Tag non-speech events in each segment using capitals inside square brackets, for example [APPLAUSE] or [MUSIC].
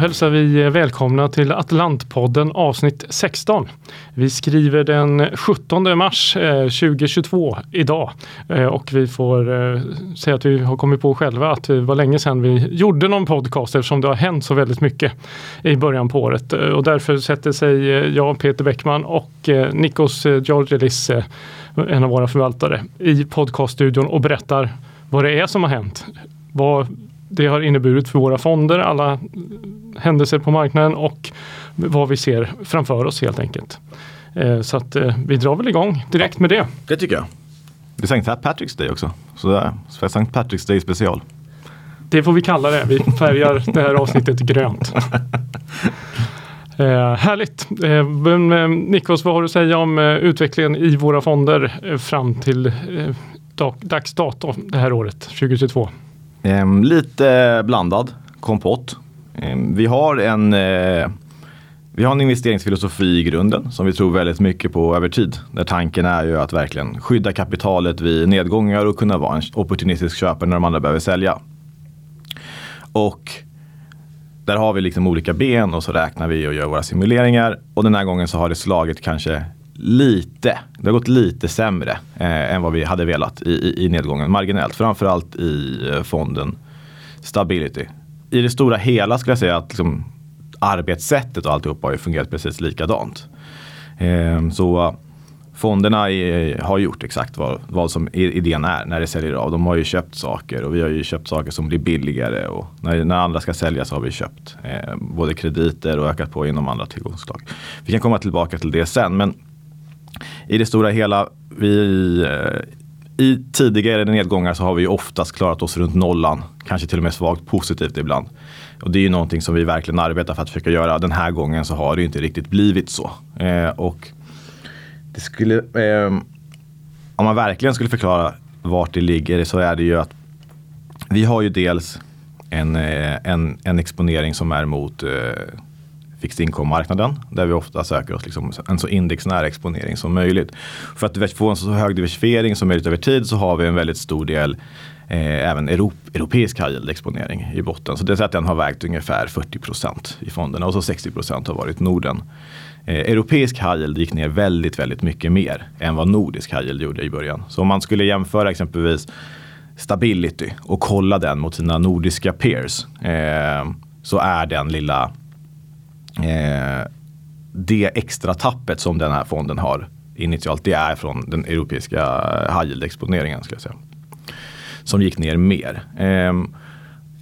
Då hälsar vi välkomna till Atlantpodden avsnitt 16. Vi skriver den 17 mars eh, 2022 idag eh, och vi får eh, säga att vi har kommit på själva att det var länge sedan vi gjorde någon podcast eftersom det har hänt så väldigt mycket i början på året och därför sätter sig jag, Peter Bäckman och Nikos Georgelis, en av våra förvaltare, i podcaststudion och berättar vad det är som har hänt. Vad det har inneburit för våra fonder, alla händelser på marknaden och vad vi ser framför oss helt enkelt. Eh, så att eh, vi drar väl igång direkt med det. Det tycker jag. Det är Sankt Patrick's Day också. Så det är Sankt Patrick's Day special. Det får vi kalla det. Vi färgar [LAUGHS] det här avsnittet grönt. Eh, härligt! Eh, eh, Nikos, vad har du att säga om eh, utvecklingen i våra fonder eh, fram till eh, dags dato det här året, 2022? Eh, lite blandad kompott. Eh, vi har en eh, vi har en investeringsfilosofi i grunden som vi tror väldigt mycket på över tid. Där tanken är ju att verkligen skydda kapitalet vid nedgångar och kunna vara en opportunistisk köpare när de andra behöver sälja. Och där har vi liksom olika ben och så räknar vi och gör våra simuleringar. Och den här gången så har det slagit kanske lite, det har gått lite sämre eh, än vad vi hade velat i, i, i nedgången. Marginellt, framförallt i eh, fonden Stability. I det stora hela skulle jag säga att liksom, arbetssättet och alltihopa har ju fungerat precis likadant. Ehm, eh, så fonderna är, eh, har gjort exakt vad, vad som idén är när det säljer av. De har ju köpt saker och vi har ju köpt saker som blir billigare och när, när andra ska sälja så har vi köpt eh, både krediter och ökat på inom andra tillgångsslag. Vi kan komma tillbaka till det sen men i det stora hela, vi, eh, i tidigare nedgångar så har vi oftast klarat oss runt nollan. Kanske till och med svagt positivt ibland. Och det är ju någonting som vi verkligen arbetar för att försöka göra. Den här gången så har det inte riktigt blivit så. Eh, och det skulle, eh, om man verkligen skulle förklara vart det ligger så är det ju att vi har ju dels en, eh, en, en exponering som är mot eh, fixed income-marknaden där vi ofta söker oss liksom en så indexnära exponering som möjligt. För att få en så hög diversifiering som möjligt över tid så har vi en väldigt stor del eh, även Europ europeisk high yield-exponering i botten. Så det är att den har vägt ungefär 40 procent i fonderna och så 60 procent har varit Norden. Eh, europeisk high yield gick ner väldigt, väldigt mycket mer än vad nordisk high yield gjorde i början. Så om man skulle jämföra exempelvis Stability och kolla den mot sina nordiska peers eh, så är den lilla eh, det extra tappet som den här fonden har initialt, det är från den europeiska high yield-exponeringen. Ska jag säga. Som gick ner mer. Eh,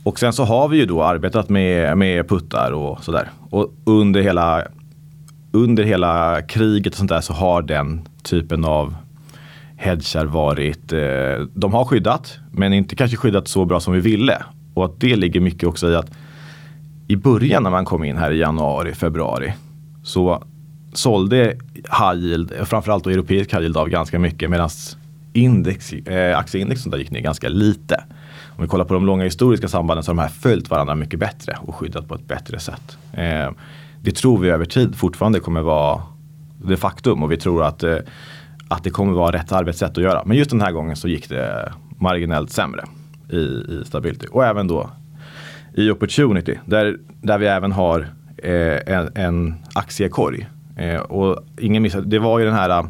och sen så har vi ju då arbetat med, med puttar och sådär. Och under hela, under hela kriget och sånt där så har den typen av hedgar varit, eh, de har skyddat men inte kanske skyddat så bra som vi ville. Och att det ligger mycket också i att i början när man kom in här i januari, februari så sålde high yield, framförallt då europeisk high yield av ganska mycket medan index, eh, aktieindexen gick ner ganska lite. Om vi kollar på de långa historiska sambanden så har de här följt varandra mycket bättre och skyddat på ett bättre sätt. Eh, det tror vi över tid fortfarande kommer vara det faktum och vi tror att, eh, att det kommer vara rätt arbetssätt att göra. Men just den här gången så gick det marginellt sämre i, i Stability och även då i Opportunity där, där vi även har eh, en, en aktiekorg. Eh, och ingen missar, det var ju den här eh,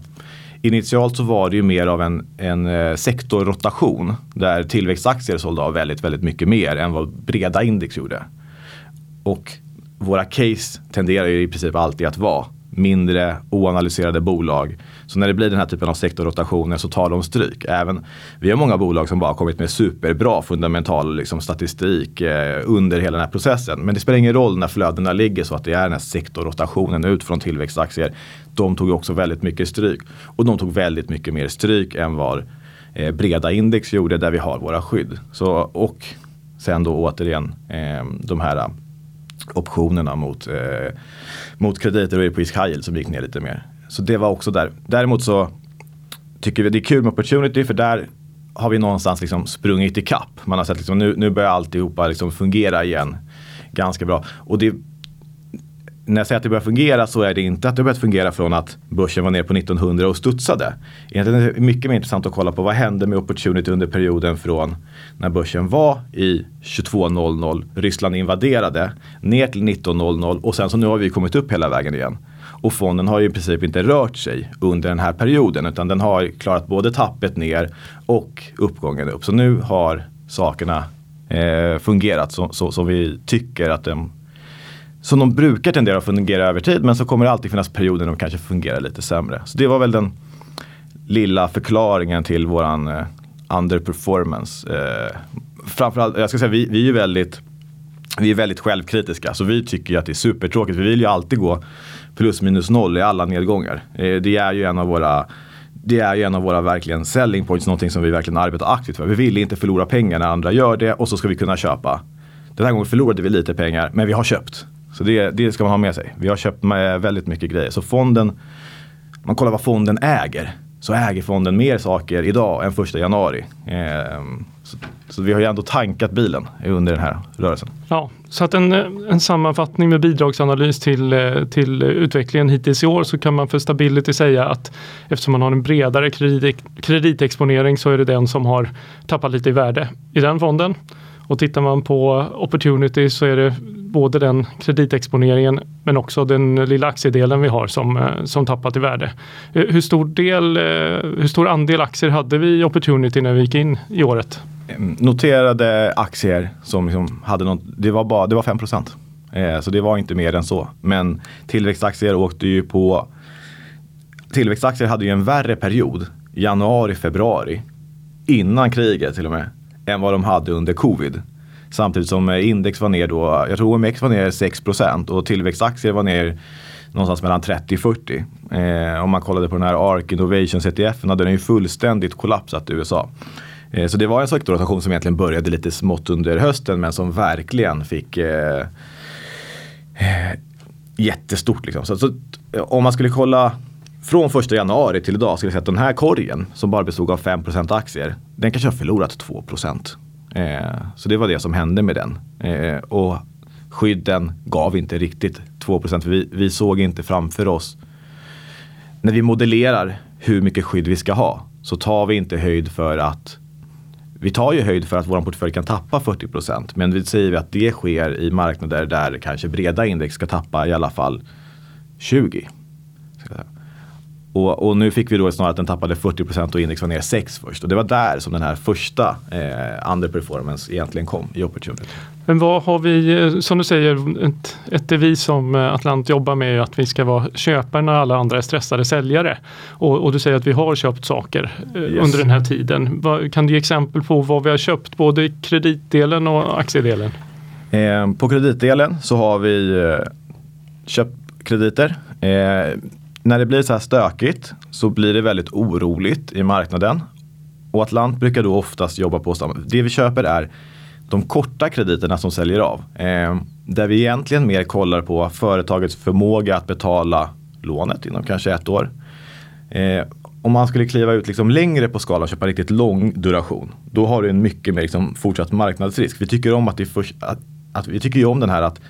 Initialt så var det ju mer av en, en eh, sektorrotation där tillväxtaktier sålde av väldigt, väldigt mycket mer än vad breda index gjorde. Och våra case tenderar ju i princip alltid att vara mindre oanalyserade bolag. Så när det blir den här typen av sektorrotationer så tar de stryk. Även, vi har många bolag som bara kommit med superbra fundamental liksom, statistik eh, under hela den här processen. Men det spelar ingen roll när flödena ligger så att det är den här sektorrotationen ut från tillväxtaktier. De tog också väldigt mycket stryk. Och de tog väldigt mycket mer stryk än vad eh, breda index gjorde där vi har våra skydd. Så, och sen då återigen eh, de här optionerna mot, eh, mot krediter och europeisk high yield som gick ner lite mer. Så det var också där. Däremot så tycker vi det är kul med opportunity för där har vi någonstans liksom sprungit ikapp. Man har sett liksom, nu, nu börjar alltihopa liksom fungera igen ganska bra. Och det, när jag säger att det börjar fungera så är det inte att det börjat fungera från att börsen var ner på 1900 och studsade. Egentligen är det mycket mer intressant att kolla på vad hände med opportunity under perioden från när börsen var i 22.00, Ryssland invaderade, ner till 19.00 och sen så nu har vi kommit upp hela vägen igen. Och fonden har ju i princip inte rört sig under den här perioden utan den har klarat både tappet ner och uppgången upp. Så nu har sakerna eh, fungerat som så, så, vi tycker att de som de brukar tendera att fungera över tid men så kommer det alltid finnas perioder när de kanske fungerar lite sämre. Så det var väl den lilla förklaringen till våran eh, underperformance. Eh, framförallt, jag ska säga vi, vi är väldigt vi är väldigt självkritiska så vi tycker att det är supertråkigt. Vi vill ju alltid gå plus minus noll i alla nedgångar. Eh, det är ju en av våra det är ju en av våra verkligen selling points, någonting som vi verkligen arbetar aktivt för. Vi vill inte förlora pengar när andra gör det och så ska vi kunna köpa. Den här gången förlorade vi lite pengar men vi har köpt. Så det, det ska man ha med sig. Vi har köpt med väldigt mycket grejer. Så fonden, man kollar vad fonden äger. Så äger fonden mer saker idag än första januari. Eh, så, så, vi har ju ändå tankat bilen under den här rörelsen. Ja, så att en, en sammanfattning med bidragsanalys till, eh, till utvecklingen hittills i år så kan man för stability säga att eftersom man har en bredare kredit, kreditexponering så är det den som har tappat lite i värde i den fonden. Och tittar man på opportunity så är det både den kreditexponeringen men också den lilla aktiedelen vi har som, eh, som tappat i värde. Eh, hur stor, del, eh, hur stor andel aktier hade vi i opportunity när vi gick in i året? noterade aktier som liksom hade något, det var bara det var 5 procent. Så det var inte mer än så. Men tillväxtaktier åkte ju på Tillväxtaktier hade ju en värre period, januari, februari, innan kriget till och med, än vad de hade under covid. Samtidigt som eh, index var ner då, jag tror OMX var ner 6% och tillväxtaktier var ner någonstans mellan 30-40. Eh, om man kollade på den här ARK Innovations ETF, hade den ju fullständigt kollapsat i USA. Eh, så det var en sektorrotation som egentligen började lite smått under hösten men som verkligen fick eh, eh jättestort. Liksom. Så, så, om man skulle kolla från första januari till idag skulle jag säga att den här korgen som bara bestod av 5% aktier, den kanske har förlorat 2 eh, Så det var det som hände med den. Eh, och skydden gav inte riktigt 2 för vi, vi såg inte framför oss när vi modellerar hur mycket skydd vi ska ha så tar vi inte höjd för att vi tar ju höjd för att vår portfölj kan tappa 40 procent. Men vi säger att det sker i marknader där kanske breda index ska tappa i alla fall 20. Och, och, nu fick vi då snarare att den tappade 40 procent och index var ner 6 först. Och det var där som den här första eh, underperformance egentligen kom i opportunity. Men vad har vi, eh, som du säger, ett, ett devis som eh, Atlant jobbar med är att vi ska vara köpare när alla andra är stressade säljare. Och, och du säger att vi har köpt saker eh, yes. under den här tiden. kan du ge exempel på vad vi har köpt, både kreditdelen och aktiedelen? Eh, på kreditdelen så har vi eh, köpt krediter. När det blir så här stökigt så blir det väldigt oroligt i marknaden. Och Atlant brukar då oftast jobba på samma. Det vi köper är de korta krediterna som säljer av. Eh, där vi egentligen mer kollar på företagets förmåga att betala lånet inom kanske ett år. Eh, om man skulle kliva ut liksom längre på skalan och köpa riktigt lång duration. Då har du en mycket mer liksom fortsatt marknadsrisk. Vi tycker om att, det för, att, att vi tycker ju om den här att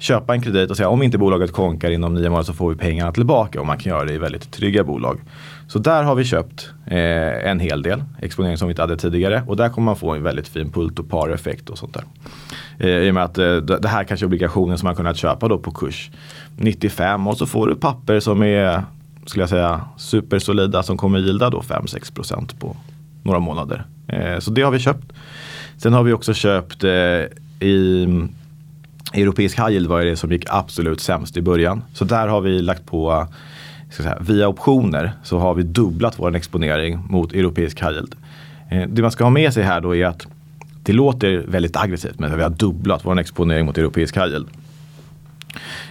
köpa en kredit och säga om inte bolaget konkar inom nio månader så får vi pengarna tillbaka och man kan göra det i väldigt trygga bolag. Så där har vi köpt eh, en hel del exponering som vi inte hade tidigare och där kommer man få en väldigt fin pult och par-effekt och sånt där. Eh, I och med att eh, det här kanske är obligationer som man kunnat köpa då på kurs 95 och så får du papper som är skulle jag säga supersolida som kommer gilda då 5-6% på några månader. Eh, så det har vi köpt. Sen har vi också köpt eh, i Europeisk high yield var det som gick absolut sämst i början. Så där har vi lagt på, säga, via optioner så har vi dubblat vår exponering mot europeisk high yield. Eh, det man ska ha med sig här då är att det låter väldigt aggressivt men vi har dubblat vår exponering mot europeisk high yield.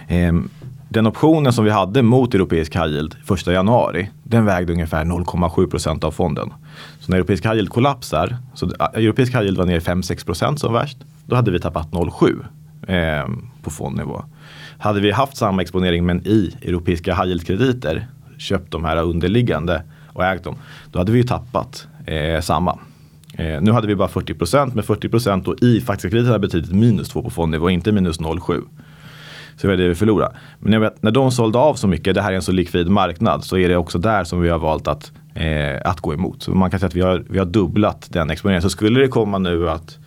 Ehm, den optionen som vi hade mot europeisk high yield 1 januari, den vägde ungefär 0,7 procent av fonden. Så när europeisk high yield kollapsar, så äh, europeisk high yield var ner 5-6 procent som värst, då hade vi tappat 0,7 eh, på fondnivå. Hade vi haft samma exponering men i europeiska high yield-krediter, köpt de här underliggande och ägt dem, då hade vi ju tappat eh, samma. Eh, nu hade vi bara 40 procent, men 40 procent i faktiska krediter betydit minus 2 på fondnivå, inte minus 0,7. Så det var det vi förlorade. Men jag vet, när de sålde av så mycket, det här är en så likvid marknad, så är det också där som vi har valt att, eh, att gå emot. Så man kan säga att vi har, vi har dubblat den exponeringen. Så skulle det komma nu att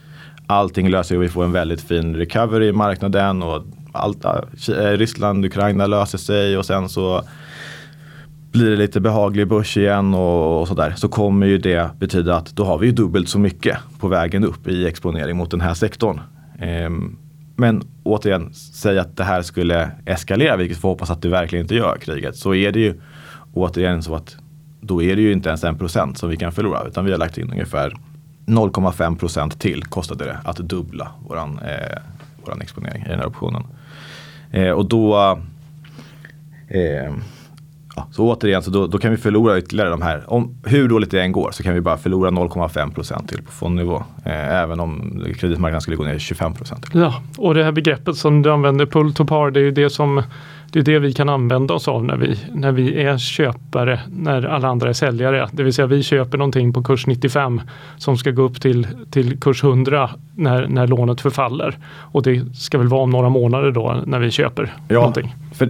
allting löser sig och vi får en väldigt fin recovery i marknaden och allt, eh, eh, Ryssland, Ukraina löser sig och sen så blir det lite behaglig börs igen och, och sådär så kommer ju det betyda att då har vi ju dubbelt så mycket på vägen upp i exponering mot den här sektorn. Ehm, men återigen, säg att det här skulle eskalera, vilket vi får hoppas att det verkligen inte gör, kriget, så är det ju återigen så att då är det ju inte ens en procent som vi kan förlora, utan vi har lagt in ungefär 0,5 procent till kostade det att dubbla våran, eh, våran exponering i den här optionen. Eh, och då eh, Ja, så återigen, så då, då, kan vi förlora ytterligare de här. Om, hur dåligt det än går så kan vi bara förlora 0,5 procent till på fondnivå. Eh, även om kreditmarknaden skulle gå ner 25 procent. Ja, och det här begreppet som du använder, pull to par, det är ju det som det är det vi kan använda oss av när vi, när vi är köpare, när alla andra är säljare. Det vill säga vi köper någonting på kurs 95 som ska gå upp till, till kurs 100 när, när lånet förfaller. Och det ska väl vara om några månader då när vi köper ja, någonting. För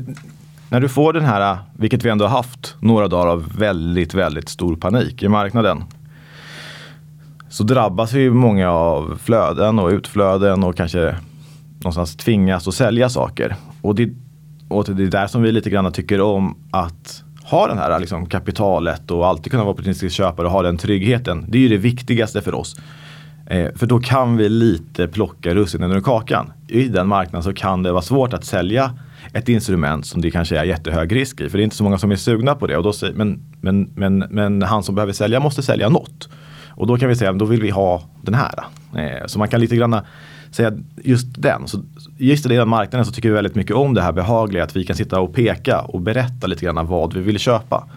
när du får den här, vilket vi ändå har haft, några dagar av väldigt, väldigt stor panik i marknaden. Så drabbas ju många av flöden och utflöden och kanske någonstans tvingas att sälja saker. Och det, och det är där som vi lite grann tycker om att ha den här liksom, kapitalet och alltid kunna vara opportunistisk köpare och ha den tryggheten. Det är ju det viktigaste för oss. Eh, för då kan vi lite plocka russinen ur kakan. I den marknaden så kan det vara svårt att sälja ett instrument som det kanske är jättehög risk i. För det är inte så många som är sugna på det. Och då, men, men, men, men han som behöver sälja måste sälja något. Och då kan vi säga, då vill vi ha den här. Eh, så man kan lite grann säga just den. Så just i den marknaden så tycker vi väldigt mycket om det här behagliga. Att vi kan sitta och peka och berätta lite grann vad vi vill köpa.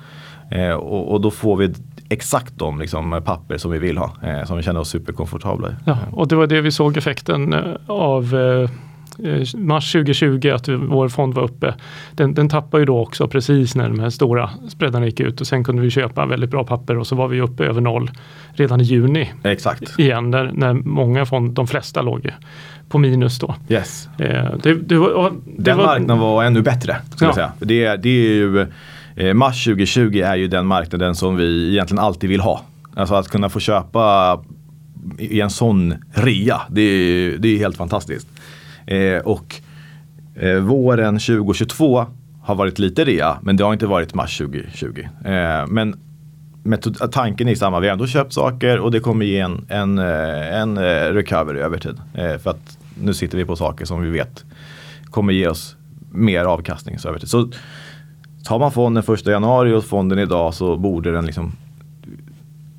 Eh, och, och, då får vi exakt de liksom, papper som vi vill ha. Eh, som vi känner oss superkomfortabla i. Ja, och det var det vi såg effekten eh, av Eh, mars 2020 att vår fond var uppe. Den, den tappade ju då också precis när de här stora spreadarna gick ut och sen kunde vi köpa väldigt bra papper och så var vi uppe över noll redan i juni. Exakt. Igen när, när många fond, de flesta låg på minus då. Yes. Eh, det, det var, det den var, marknaden var ännu bättre. Ska ja. säga. Det, det är ju, eh, mars 2020 är ju den marknaden som vi egentligen alltid vill ha. Alltså att kunna få köpa i en sån rea, det är, det är helt fantastiskt. Eh, och eh, våren 2022 har varit lite rea, men det har inte varit mars 2020. Eh, men metod, tanken är samma, vi har ändå köpt saker och det kommer ge en, en, eh, en eh, recovery över tid. Eh, för att nu sitter vi på saker som vi vet kommer ge oss mer avkastning över tid. Så tar man fonden första januari och fonden idag så borde den liksom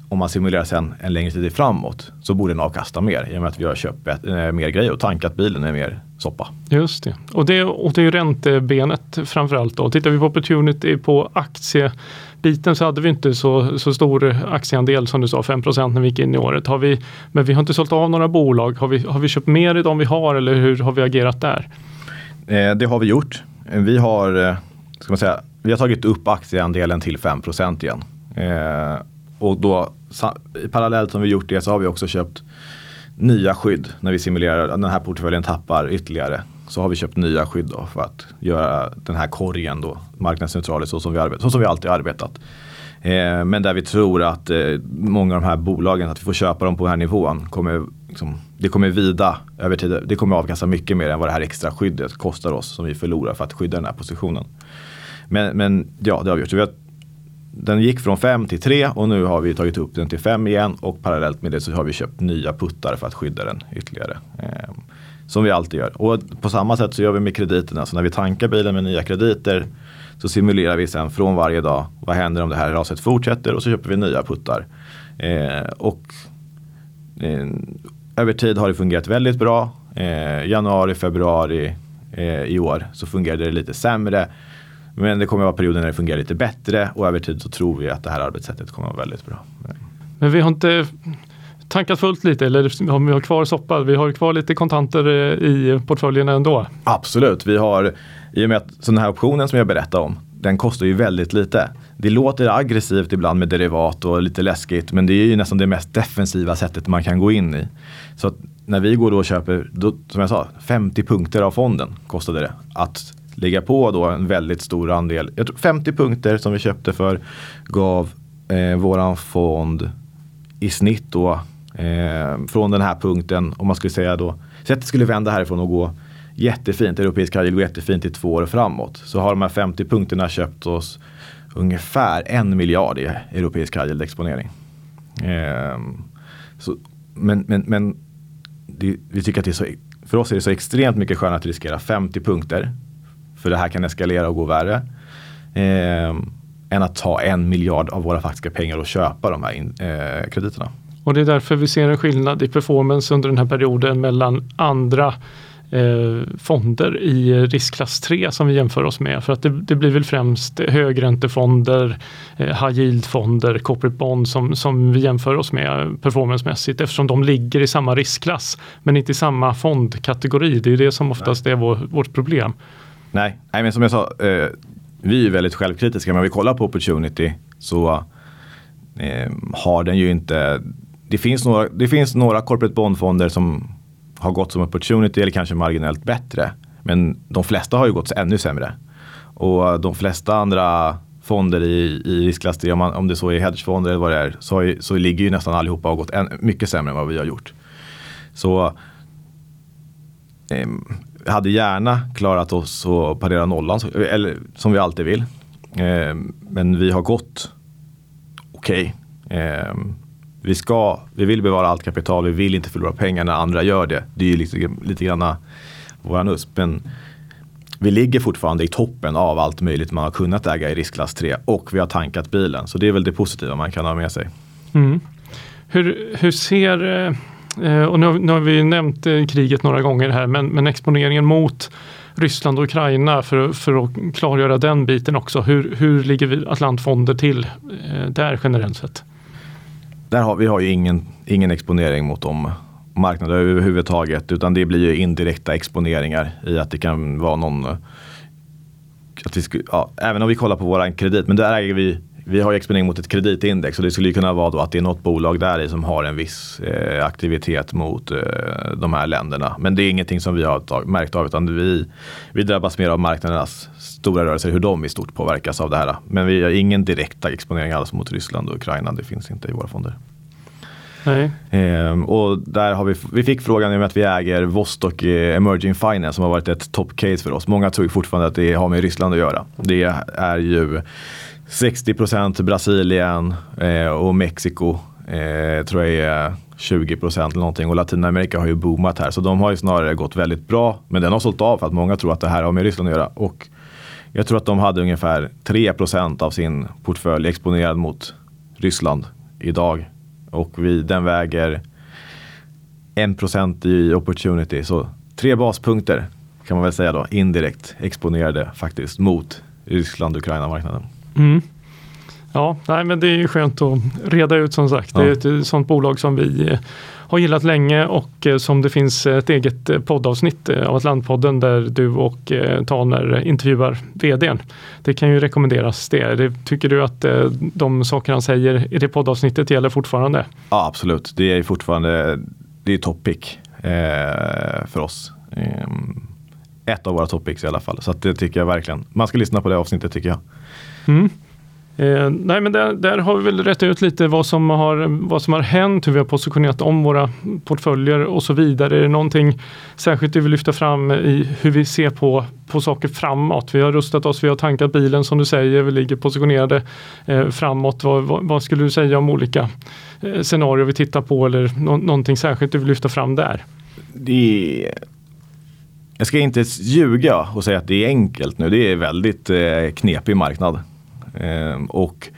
om man simulerar sen en längre tid framåt så borde den avkasta mer i och med att vi har köpt äh, mer grejer och tankat bilen med mer soppa. Just det. Och det, och det är räntebenet framförallt. Då. Tittar vi på opportunity på aktiebiten så hade vi inte så, så stor aktieandel som du sa, 5% när vi gick in i året. Har vi, men vi har inte sålt av några bolag. Har vi, har vi köpt mer i de vi har eller hur har vi agerat där? Eh, det har vi gjort. Vi har, eh, ska man säga, vi har tagit upp aktieandelen till 5% igen. Eh, och då parallellt som vi gjort det så har vi också köpt nya skydd när vi simulerar att den här portföljen tappar ytterligare. Så har vi köpt nya skydd då för att göra den här korgen då marknadsneutral så som vi, arbet, så som vi alltid arbetat. Eh, men där vi tror att eh, många av de här bolagen, att vi får köpa dem på den här nivån, kommer, liksom, det kommer vida över tid. Det kommer avkasta mycket mer än vad det här extra skyddet kostar oss som vi förlorar för att skydda den här positionen. Men, men ja, det har vi gjort. Så vi har den gick från 5 till 3 och nu har vi tagit upp den till 5 igen och parallellt med det så har vi köpt nya puttar för att skydda den ytterligare. Eh, som vi alltid gör. Och på samma sätt så gör vi med krediterna. Så när vi tankar bilen med nya krediter så simulerar vi sen från varje dag. Vad händer om det här raset fortsätter och så köper vi nya puttar. Eh, och eh, över tid har det fungerat väldigt bra. Eh, januari, februari eh, i år så fungerade det lite sämre. Men det kommer att vara perioder när det fungerar lite bättre och över tid så tror vi att det här arbetssättet kommer att vara väldigt bra. Men vi har inte tankat fullt lite eller har vi har kvar soppa? Vi har kvar lite kontanter eh, i portföljen ändå? Absolut, vi har i och med att så den här optionen som jag berättade om den kostar ju väldigt lite. Det låter aggressivt ibland med derivat och lite läskigt men det är ju nästan det mest defensiva sättet man kan gå in i. Så när vi går då och köper, då, som jag sa, 50 punkter av fonden kostade det. Att lägga på då en väldigt stor andel, jag tror 50 punkter som vi köpte för gav eh, våran fond i snitt då eh, från den här punkten, om man skulle säga då, så att det skulle vända härifrån och gå jättefint, europeisk high går jättefint i två år framåt. Så har de här 50 punkterna köpt oss ungefär en miljard i europeisk high exponering. Eh, så, men men, men det, vi tycker att det är så, för oss är det så extremt mycket skönare att riskera 50 punkter. För det här kan eskalera och gå värre. Eh, än att ta en miljard av våra faktiska pengar och köpa de här in, eh, krediterna. Och det är därför vi ser en skillnad i performance under den här perioden mellan andra eh, fonder i riskklass 3 som vi jämför oss med. För att det, det blir väl främst högräntefonder, eh, high yield-fonder, corporate bond som, som vi jämför oss med performancemässigt eftersom de ligger i samma riskklass men inte i samma fondkategori. Det är det som oftast Nej. är vår, vårt problem. Nej. Nej, men som jag sa, eh, vi är väldigt självkritiska men om vi kollar på opportunity så eh, har den ju inte det finns några, det finns några corporate bondfonder som har gått som opportunity eller kanske marginellt bättre. Men de flesta har ju gått ännu sämre. Och de flesta andra fonder i, i riskklass 3, om, man, om det så är hedgefonder eller vad det är, så, så ligger ju nästan allihopa och gått en, mycket sämre än vad vi har gjort. Så eh, hade gärna klarat oss och parera nollan, eller som vi alltid vill. Eh, men vi har gått okej. Okay. Eh, vi, ska, vi vill bevara allt kapital, vi vill inte förlora pengar när andra gör det. Det är ju lite, lite grann våran USP. Men vi ligger fortfarande i toppen av allt möjligt man har kunnat äga i riskklass 3 och vi har tankat bilen. Så det är väl det positiva man kan ha med sig. Mm. Hur, hur ser, eh, Eh, och nu har, nu har vi nämnt eh, kriget några gånger här, men, men exponeringen mot Ryssland och Ukraina för, för att klargöra den biten också. Hur, hur ligger vi Atlantfonder till eh, där generellt sett? där har vi har ju ingen, ingen exponering mot de marknader överhuvudtaget utan det blir ju indirekta exponeringar i att det kan vara någon att vi sku, ja, även om vi kollar på våran kredit, men där äger vi vi har exponering mot ett kreditindex och det skulle kunna vara då att det är något bolag där i som har en viss eh, aktivitet mot eh, de här länderna. Men det är ingenting som vi har tag, märkt av utan vi, vi drabbas mer av marknadernas stora rörelser, hur de i stort påverkas av det här. Men vi har ingen direkta exponering alls mot Ryssland och Ukraina. Det finns inte i våra fonder. Ehm, och där har vi, vi fick frågan i och med att vi äger Vostok Emerging Finance som har varit ett top case för oss. Många tror fortfarande att det har med Ryssland att göra. Det är ju 60 procent Brasilien eh, och Mexiko eh, tror jag är 20 procent eller någonting. Och Latinamerika har ju boomat här. Så de har ju snarare gått väldigt bra. Men den har sålt av för att många tror att det här har med Ryssland att göra. Och jag tror att de hade ungefär 3 procent av sin portfölj exponerad mot Ryssland idag. Och vi, den väger 1 procent i opportunity. Så tre baspunkter kan man väl säga då indirekt exponerade faktiskt mot Ryssland-Ukraina-marknaden. Mm. Ja, nej, men det är skönt att reda ut som sagt. Ja. Det är ett sånt bolag som vi eh, har gillat länge och eh, som det finns ett eget eh, poddavsnitt av Atlantpodden där du och Taner intervjuar vdn. Det kan ju rekommenderas det. Tycker du att de saker han säger i det poddavsnittet gäller fortfarande? Ja, absolut. Det är fortfarande det är topic eh, för oss. Eh, ett av våra topics i alla fall. Så det tycker jag verkligen. Man ska lyssna på det avsnittet tycker jag. Mm. Eh, nej men där, där, har vi väl rätt ut lite vad som, har, vad som har hänt, hur vi har positionerat om våra portföljer och så vidare. Är det någonting särskilt du vill lyfta fram i hur vi ser på, på saker framåt? Vi har rustat oss, vi har tankat bilen som du säger, vi ligger positionerade eh, framåt. Vad, vad, vad, skulle du säga om olika eh, scenarier vi tittar på eller no någonting särskilt du vill lyfta fram där? Det jag ska inte ljuga och säga att det är enkelt nu. Det är väldigt eh, knepig marknad. Eh, och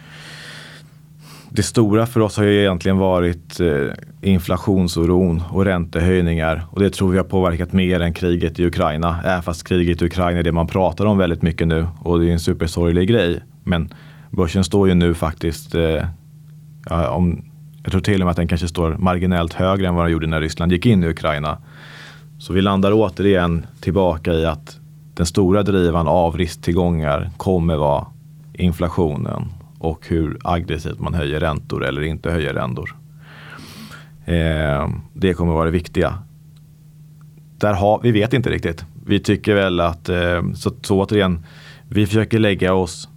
det stora för oss har ju egentligen varit eh, inflationsoron och räntehöjningar. Och det tror vi har påverkat mer än kriget i Ukraina. Även fast kriget i Ukraina är det man pratar om väldigt mycket nu. Och det är en supersorglig grej. Men börsen står ju nu faktiskt, eh, ja, om, jag tror till och med att den kanske står marginellt högre än vad den gjorde när Ryssland gick in i Ukraina. Så vi landar återigen tillbaka i att den stora drivan av risktillgångar kommer vara inflationen och hur aggressivt man höjer räntor eller inte höjer räntor. Eh, det kommer vara det viktiga. Där har, vi vet inte riktigt. Vi tycker väl att, eh, så, så återigen, vi försöker lägga oss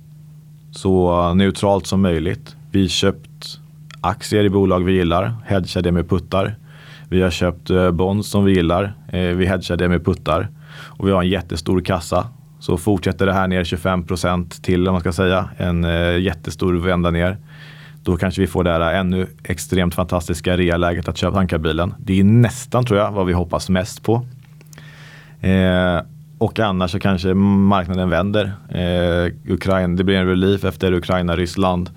så neutralt som möjligt. Vi köpt aktier i bolag vi gillar, hedgar det med puttar. Vi har köpt eh, bonds som vi gillar, eh, vi hedgar det med puttar. Och vi har en jättestor kassa. Så fortsätter det här ner 25% till om man ska säga, en eh, jättestor vända ner. Då kanske vi får det här ännu extremt fantastiska realäget att köpa tankarbilen. Det är nästan tror jag vad vi hoppas mest på. Eh, och annars så kanske marknaden vänder. Eh, Ukraina, det blir en relief efter Ukraina-Ryssland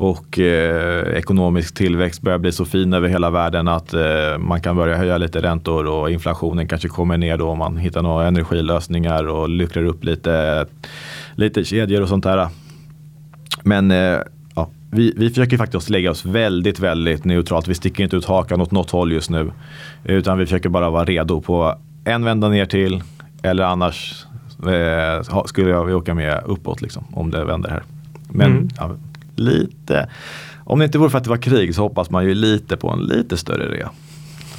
och eh, ekonomisk tillväxt börjar bli så fin över hela världen att eh, man kan börja höja lite räntor och inflationen kanske kommer ner då om man hittar några energilösningar och luckrar upp lite, lite kedjor och sånt där. Men eh, ja, vi, vi försöker faktiskt lägga oss väldigt, väldigt neutralt. Vi sticker inte ut hakan åt något håll just nu. Utan vi försöker bara vara redo på en vända ner till eller annars eh, skulle jag åka med uppåt liksom, om det vänder här. Men mm. ja, lite, om det inte vore för att det var krig så hoppas man ju lite på en lite större rea.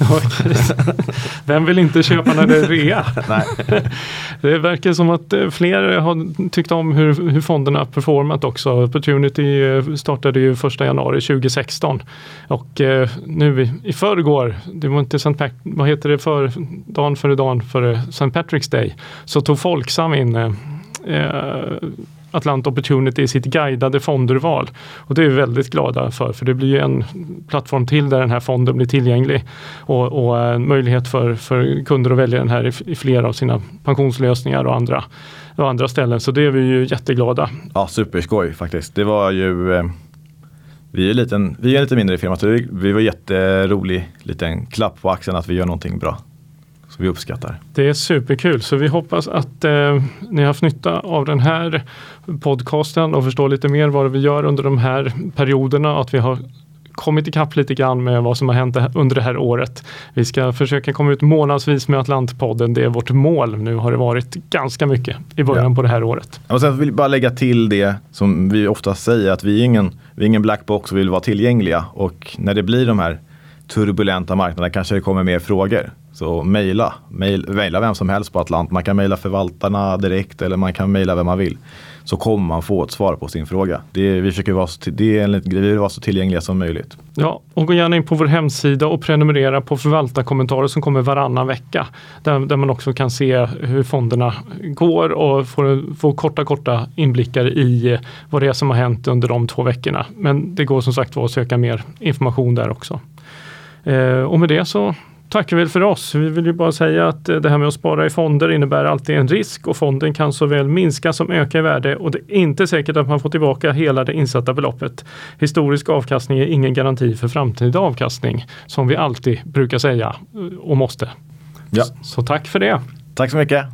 [LAUGHS] Vem vill inte köpa när det är rea? [LAUGHS] det verkar som att eh, fler har tyckt om hur, hur fonderna performat också. Opportunity eh, startade ju första januari 2016 och eh, nu i, i förrgår, det var inte St. Pat vad heter det, för, dagen före dagen före St. Patrick's Day, så tog Folksam in eh, Atlant Opportunity i sitt guidade fonderval. Och det är vi väldigt glada för, för det blir ju en plattform till där den här fonden blir tillgänglig och, och en möjlighet för, för kunder att välja den här i, i flera av sina pensionslösningar och andra, och andra ställen. Så det är vi ju jätteglada. Ja, superskoj faktiskt. Det var ju eh, vi är, liten, vi är en lite mindre firma, så vi var jätterolig liten klapp på axeln att vi gör någonting bra som vi uppskattar. Det är superkul, så vi hoppas att eh, ni har haft nytta av den här podcasten och förstår lite mer vad vi gör under de här perioderna. Att vi har kommit ikapp lite grann med vad som har hänt under det här året. Vi ska försöka komma ut månadsvis med Atlantpodden. Det är vårt mål. Nu har det varit ganska mycket i början ja. på det här året. Och sen vill jag bara lägga till det som vi ofta säger att vi är ingen, vi är ingen blackbox och vill vara tillgängliga. Och när det blir de här turbulenta marknaderna kanske det kommer mer frågor. Så mejla, mejla vem som helst på Atlant. Man kan mejla förvaltarna direkt eller man kan mejla vem man vill. Så kommer man få ett svar på sin fråga. Det, vi, försöker vara så, det är enligt, vi vill vara så tillgängliga som möjligt. Ja, och gå gärna in på vår hemsida och prenumerera på förvaltarkommentarer som kommer varannan vecka. Där, där man också kan se hur fonderna går och få, korta, korta inblickar i vad det är som har hänt under de två veckorna. Men det går som sagt att söka mer information där också. Eh, och med det så tackar vi för oss. Vi vill ju bara säga att det här med att spara i fonder innebär alltid en risk och fonden kan såväl minska som öka i värde och det är inte säkert att man får tillbaka hela det insatta beloppet. Historisk avkastning är ingen garanti för framtida avkastning som vi alltid brukar säga och måste. Ja. Så tack för det. Tack så mycket.